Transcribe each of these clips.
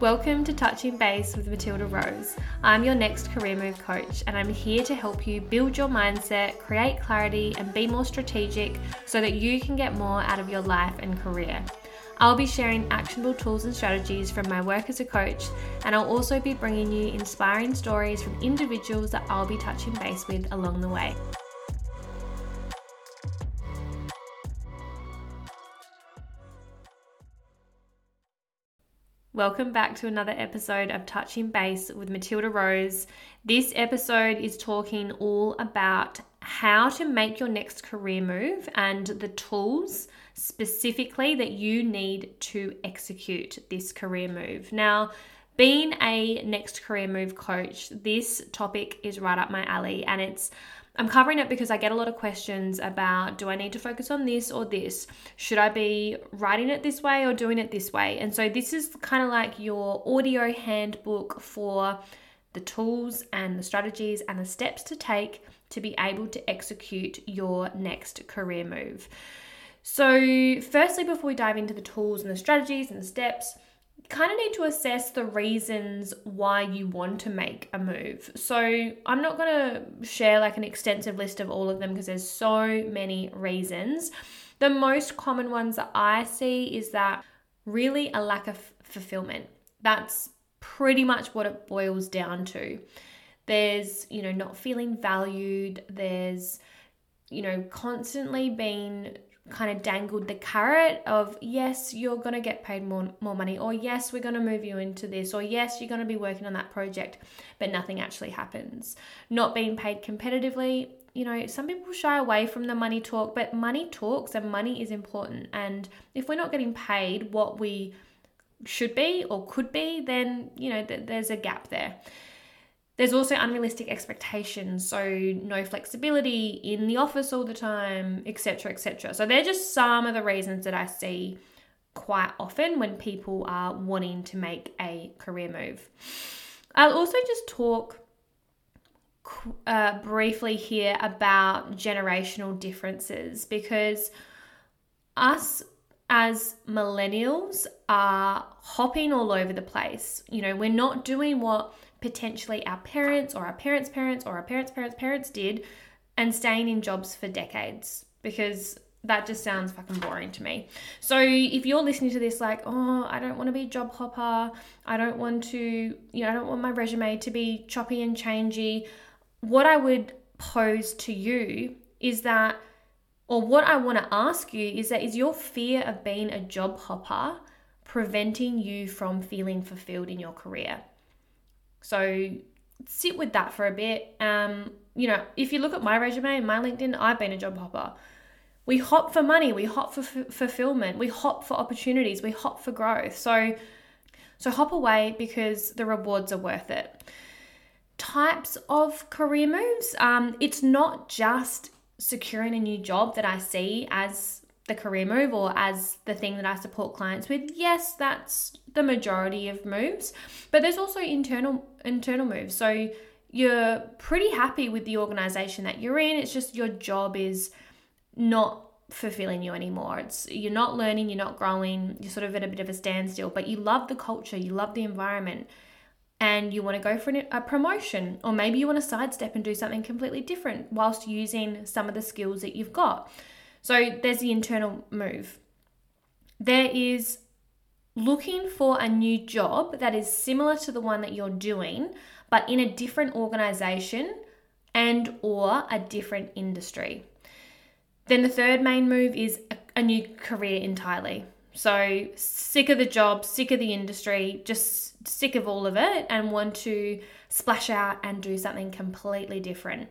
Welcome to Touching Base with Matilda Rose. I'm your next career move coach, and I'm here to help you build your mindset, create clarity, and be more strategic so that you can get more out of your life and career. I'll be sharing actionable tools and strategies from my work as a coach, and I'll also be bringing you inspiring stories from individuals that I'll be touching base with along the way. Welcome back to another episode of Touching Base with Matilda Rose. This episode is talking all about how to make your next career move and the tools specifically that you need to execute this career move. Now, being a next career move coach, this topic is right up my alley and it's I'm covering it because I get a lot of questions about do I need to focus on this or this? Should I be writing it this way or doing it this way? And so this is kind of like your audio handbook for the tools and the strategies and the steps to take to be able to execute your next career move. So, firstly, before we dive into the tools and the strategies and the steps, kind of need to assess the reasons why you want to make a move. So, I'm not going to share like an extensive list of all of them because there's so many reasons. The most common ones that I see is that really a lack of fulfillment. That's pretty much what it boils down to. There's, you know, not feeling valued, there's you know, constantly being kind of dangled the carrot of yes you're going to get paid more more money or yes we're going to move you into this or yes you're going to be working on that project but nothing actually happens. Not being paid competitively you know some people shy away from the money talk but money talks and money is important and if we're not getting paid what we should be or could be then you know th- there's a gap there there's also unrealistic expectations, so no flexibility in the office all the time, etc., etc. So they're just some of the reasons that I see quite often when people are wanting to make a career move. I'll also just talk uh, briefly here about generational differences because us as millennials are hopping all over the place. You know, we're not doing what potentially our parents or our parents' parents or our parents' parents' parents did and staying in jobs for decades because that just sounds fucking boring to me. So if you're listening to this like, oh, I don't want to be a job hopper, I don't want to, you know, I don't want my resume to be choppy and changey, what I would pose to you is that or what I want to ask you is that is your fear of being a job hopper preventing you from feeling fulfilled in your career? So sit with that for a bit. Um, you know, if you look at my resume and my LinkedIn, I've been a job hopper. We hop for money, we hop for f- fulfillment, we hop for opportunities, we hop for growth. So, so hop away because the rewards are worth it. Types of career moves. Um, it's not just securing a new job that I see as the career move or as the thing that I support clients with, yes, that's the majority of moves. But there's also internal internal moves. So you're pretty happy with the organization that you're in. It's just your job is not fulfilling you anymore. It's you're not learning, you're not growing, you're sort of at a bit of a standstill, but you love the culture, you love the environment. And you want to go for a promotion, or maybe you want to sidestep and do something completely different whilst using some of the skills that you've got. So there's the internal move. There is looking for a new job that is similar to the one that you're doing but in a different organization and or a different industry. Then the third main move is a, a new career entirely. So sick of the job, sick of the industry, just sick of all of it and want to splash out and do something completely different.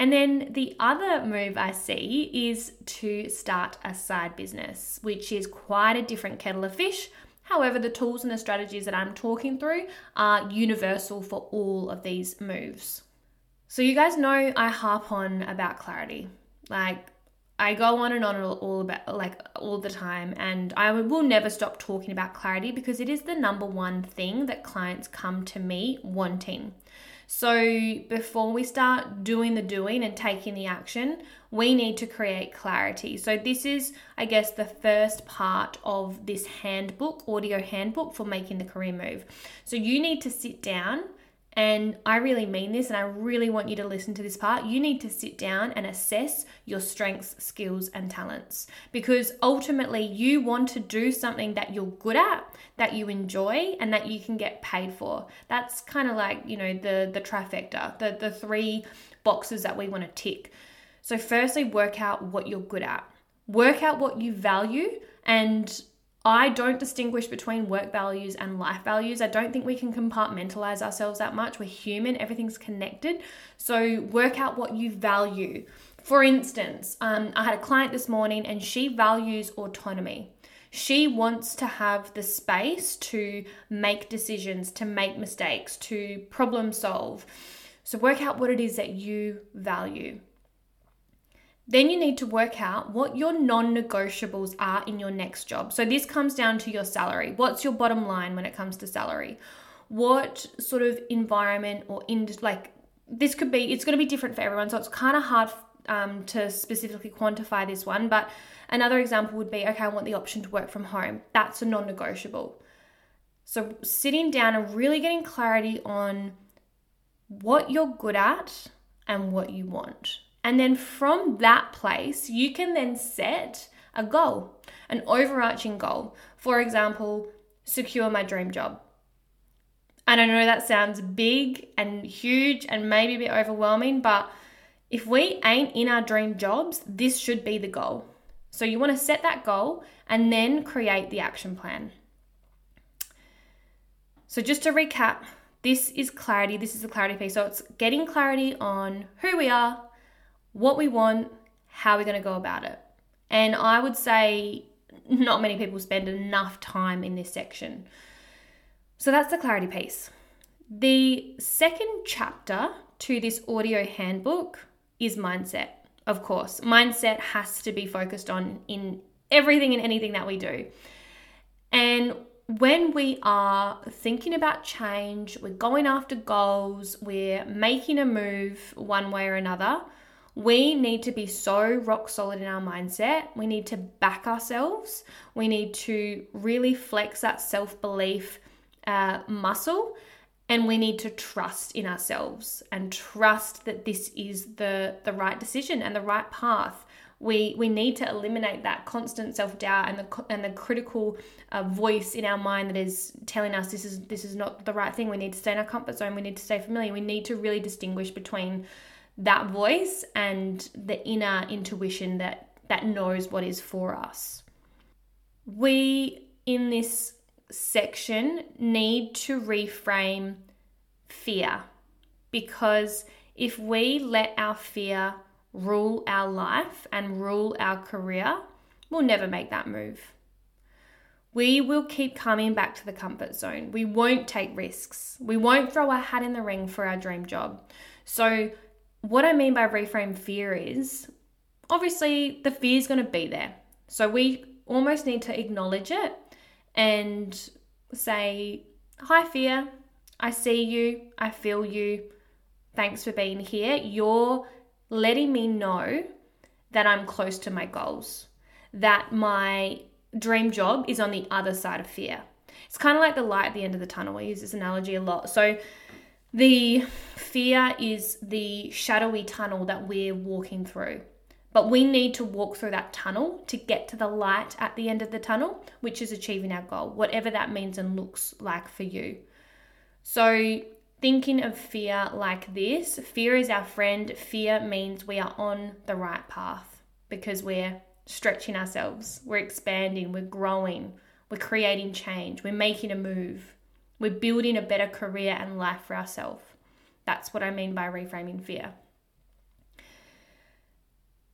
And then the other move I see is to start a side business, which is quite a different kettle of fish. However, the tools and the strategies that I'm talking through are universal for all of these moves. So, you guys know I harp on about clarity. Like, I go on and on all about like all the time, and I will never stop talking about clarity because it is the number one thing that clients come to me wanting. So before we start doing the doing and taking the action, we need to create clarity. So this is, I guess, the first part of this handbook, audio handbook for making the career move. So you need to sit down and I really mean this, and I really want you to listen to this part. You need to sit down and assess your strengths, skills, and talents because ultimately you want to do something that you're good at, that you enjoy, and that you can get paid for. That's kind of like, you know, the, the trifecta, the, the three boxes that we want to tick. So, firstly, work out what you're good at, work out what you value, and I don't distinguish between work values and life values. I don't think we can compartmentalize ourselves that much. We're human, everything's connected. So, work out what you value. For instance, um, I had a client this morning and she values autonomy. She wants to have the space to make decisions, to make mistakes, to problem solve. So, work out what it is that you value. Then you need to work out what your non negotiables are in your next job. So this comes down to your salary. What's your bottom line when it comes to salary? What sort of environment or in like this could be, it's going to be different for everyone. So it's kind of hard um, to specifically quantify this one. But another example would be okay, I want the option to work from home. That's a non negotiable. So sitting down and really getting clarity on what you're good at and what you want. And then from that place, you can then set a goal, an overarching goal. For example, secure my dream job. And I know that sounds big and huge and maybe a bit overwhelming, but if we ain't in our dream jobs, this should be the goal. So you want to set that goal and then create the action plan. So just to recap, this is clarity. This is the clarity piece. So it's getting clarity on who we are, what we want, how we're going to go about it. And I would say not many people spend enough time in this section. So that's the clarity piece. The second chapter to this audio handbook is mindset. Of course, mindset has to be focused on in everything and anything that we do. And when we are thinking about change, we're going after goals, we're making a move one way or another, we need to be so rock solid in our mindset. We need to back ourselves. We need to really flex that self belief uh, muscle. And we need to trust in ourselves and trust that this is the, the right decision and the right path. We, we need to eliminate that constant self doubt and the and the critical uh, voice in our mind that is telling us this is this is not the right thing. We need to stay in our comfort zone. We need to stay familiar. We need to really distinguish between that voice and the inner intuition that that knows what is for us. We in this section need to reframe fear because if we let our fear rule our life and rule our career, we'll never make that move. We will keep coming back to the comfort zone. We won't take risks. We won't throw our hat in the ring for our dream job. So, what I mean by reframe fear is obviously the fear is going to be there. So we almost need to acknowledge it and say, Hi, fear. I see you. I feel you. Thanks for being here. You're letting me know that I'm close to my goals, that my dream job is on the other side of fear. It's kind of like the light at the end of the tunnel. I use this analogy a lot. So the fear is the shadowy tunnel that we're walking through. But we need to walk through that tunnel to get to the light at the end of the tunnel, which is achieving our goal, whatever that means and looks like for you. So, thinking of fear like this fear is our friend. Fear means we are on the right path because we're stretching ourselves, we're expanding, we're growing, we're creating change, we're making a move. We're building a better career and life for ourselves. That's what I mean by reframing fear.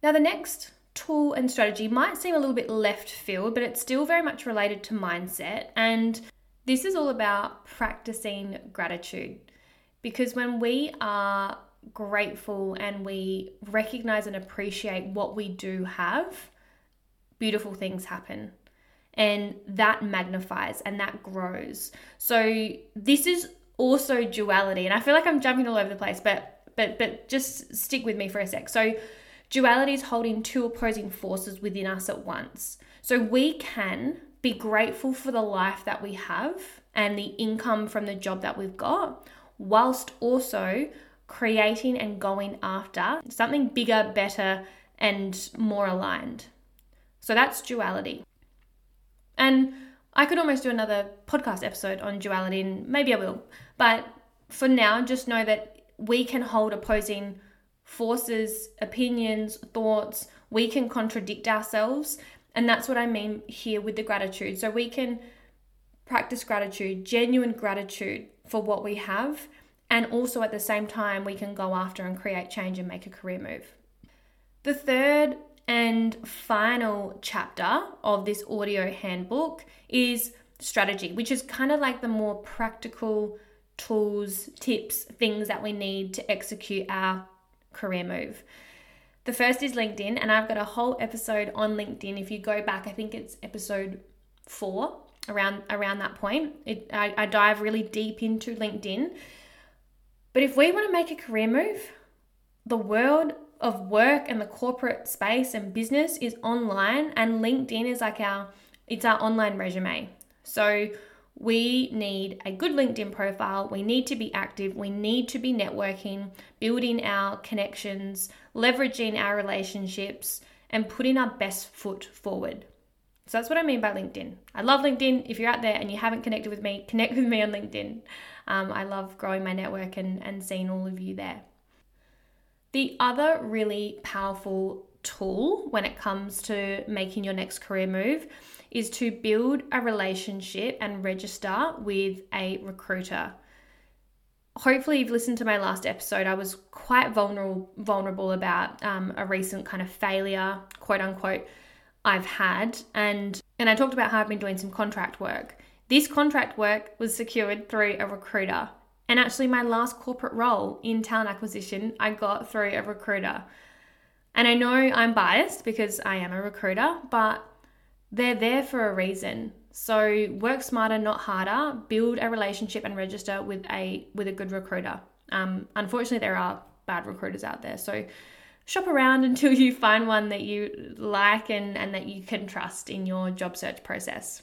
Now, the next tool and strategy might seem a little bit left field, but it's still very much related to mindset. And this is all about practicing gratitude. Because when we are grateful and we recognize and appreciate what we do have, beautiful things happen. And that magnifies and that grows. So, this is also duality. And I feel like I'm jumping all over the place, but but but just stick with me for a sec. So, duality is holding two opposing forces within us at once. So, we can be grateful for the life that we have and the income from the job that we've got, whilst also creating and going after something bigger, better, and more aligned. So that's duality. And I could almost do another podcast episode on duality, and maybe I will. But for now, just know that we can hold opposing forces, opinions, thoughts. We can contradict ourselves. And that's what I mean here with the gratitude. So we can practice gratitude, genuine gratitude for what we have. And also at the same time, we can go after and create change and make a career move. The third and final chapter of this audio handbook is strategy, which is kind of like the more practical tools, tips, things that we need to execute our career move. The first is LinkedIn, and I've got a whole episode on LinkedIn. If you go back, I think it's episode four around around that point. It, I, I dive really deep into LinkedIn. But if we want to make a career move, the world of work and the corporate space and business is online, and LinkedIn is like our it's our online resume. So we need a good LinkedIn profile. We need to be active. We need to be networking, building our connections, leveraging our relationships, and putting our best foot forward. So that's what I mean by LinkedIn. I love LinkedIn. If you're out there and you haven't connected with me, connect with me on LinkedIn. Um, I love growing my network and, and seeing all of you there. The other really powerful tool when it comes to making your next career move is to build a relationship and register with a recruiter. Hopefully, you've listened to my last episode. I was quite vulnerable, vulnerable about um, a recent kind of failure, quote unquote, I've had, and and I talked about how I've been doing some contract work. This contract work was secured through a recruiter, and actually, my last corporate role in talent acquisition, I got through a recruiter. And I know I'm biased because I am a recruiter, but they're there for a reason. So work smarter, not harder. Build a relationship and register with a with a good recruiter. Um, unfortunately, there are bad recruiters out there. So shop around until you find one that you like and, and that you can trust in your job search process.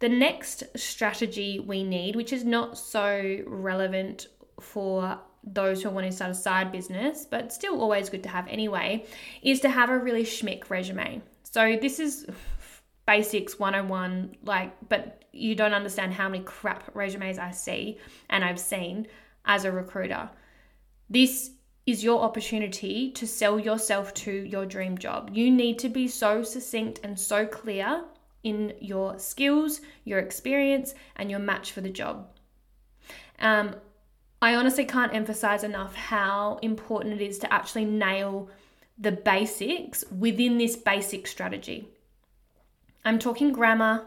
The next strategy we need, which is not so relevant for those who are wanting to start a side business, but still always good to have anyway, is to have a really schmick resume. So this is basics 101, like, but you don't understand how many crap resumes I see and I've seen as a recruiter. This is your opportunity to sell yourself to your dream job. You need to be so succinct and so clear in your skills, your experience, and your match for the job. Um, I honestly can't emphasize enough how important it is to actually nail the basics within this basic strategy. I'm talking grammar,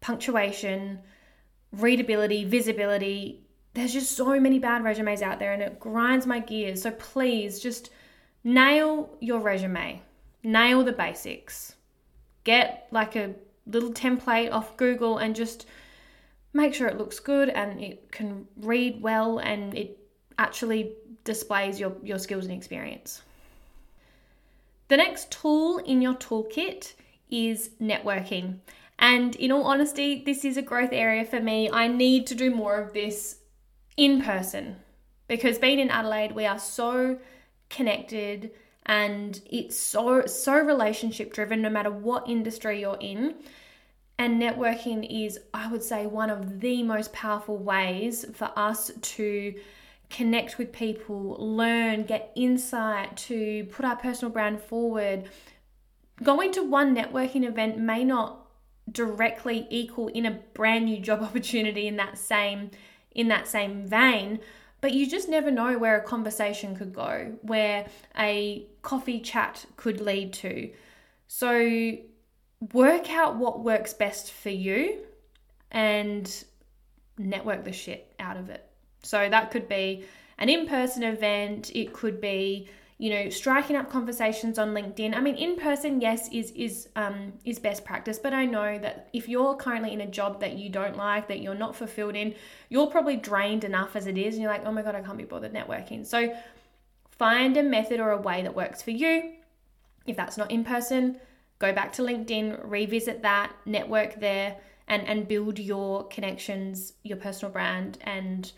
punctuation, readability, visibility. There's just so many bad resumes out there and it grinds my gears. So please just nail your resume, nail the basics. Get like a little template off Google and just make sure it looks good and it can read well and it actually displays your, your skills and experience. The next tool in your toolkit is networking. And in all honesty, this is a growth area for me. I need to do more of this in person because being in Adelaide, we are so connected and it's so so relationship driven no matter what industry you're in and networking is, I would say, one of the most powerful ways for us to connect with people, learn, get insight, to put our personal brand forward. Going to one networking event may not directly equal in a brand new job opportunity in that same in that same vein but you just never know where a conversation could go where a coffee chat could lead to so work out what works best for you and network the shit out of it. So that could be an in person event, it could be you know striking up conversations on linkedin. I mean in person yes is is um is best practice but i know that if you're currently in a job that you don't like that you're not fulfilled in you're probably drained enough as it is and you're like oh my god i can't be bothered networking. So find a method or a way that works for you. If that's not in person go back to linkedin revisit that network there and and build your connections your personal brand and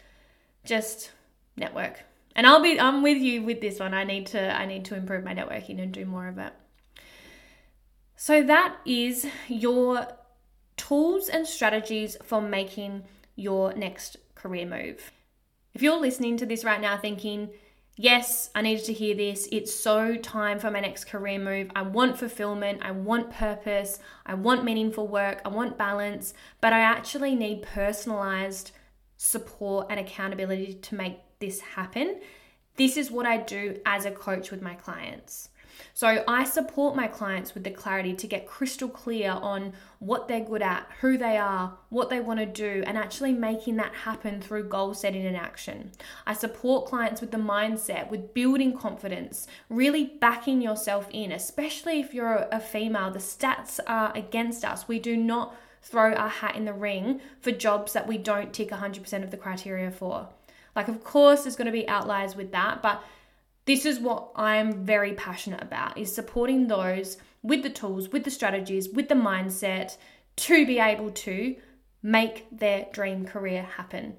just network and I'll be I'm with you with this one. I need to I need to improve my networking and do more of it. So that is your tools and strategies for making your next career move. If you're listening to this right now thinking, yes, I needed to hear this. It's so time for my next career move. I want fulfillment. I want purpose. I want meaningful work. I want balance. But I actually need personalized support and accountability to make this happen. This is what I do as a coach with my clients. So I support my clients with the clarity to get crystal clear on what they're good at, who they are, what they want to do, and actually making that happen through goal setting and action. I support clients with the mindset, with building confidence, really backing yourself in, especially if you're a female. The stats are against us. We do not throw our hat in the ring for jobs that we don't tick 100% of the criteria for. Like, of course, there's going to be outliers with that, but this is what I'm very passionate about is supporting those with the tools, with the strategies, with the mindset to be able to make their dream career happen.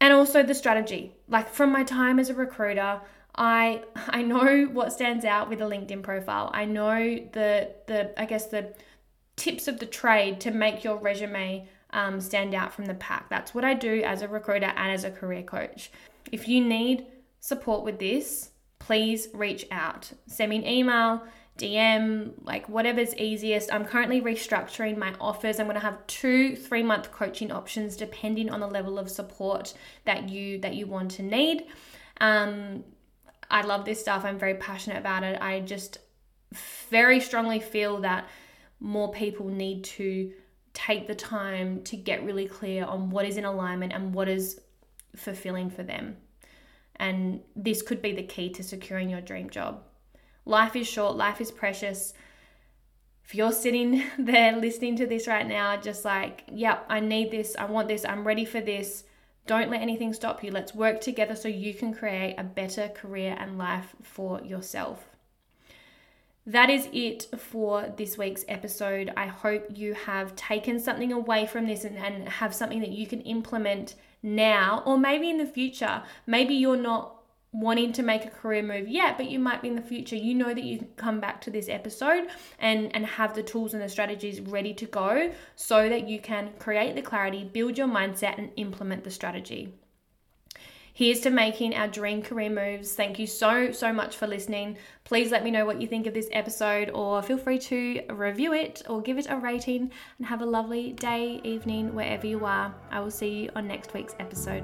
And also the strategy. Like from my time as a recruiter, I I know what stands out with a LinkedIn profile. I know the the I guess the tips of the trade to make your resume um, stand out from the pack. That's what I do as a recruiter and as a career coach. If you need support with this, please reach out. Send me an email, DM, like whatever's easiest. I'm currently restructuring my offers. I'm going to have two 3-month coaching options depending on the level of support that you that you want to need. Um, I love this stuff. I'm very passionate about it. I just very strongly feel that more people need to take the time to get really clear on what is in alignment and what is fulfilling for them. And this could be the key to securing your dream job. Life is short, life is precious. If you're sitting there listening to this right now, just like, yep, I need this, I want this, I'm ready for this. Don't let anything stop you. Let's work together so you can create a better career and life for yourself that is it for this week's episode. I hope you have taken something away from this and, and, have something that you can implement now, or maybe in the future. Maybe you're not wanting to make a career move yet, but you might be in the future. You know that you can come back to this episode and, and have the tools and the strategies ready to go so that you can create the clarity, build your mindset, and implement the strategy. Here's to making our dream career moves. Thank you so, so much for listening. Please let me know what you think of this episode, or feel free to review it or give it a rating. And have a lovely day, evening, wherever you are. I will see you on next week's episode.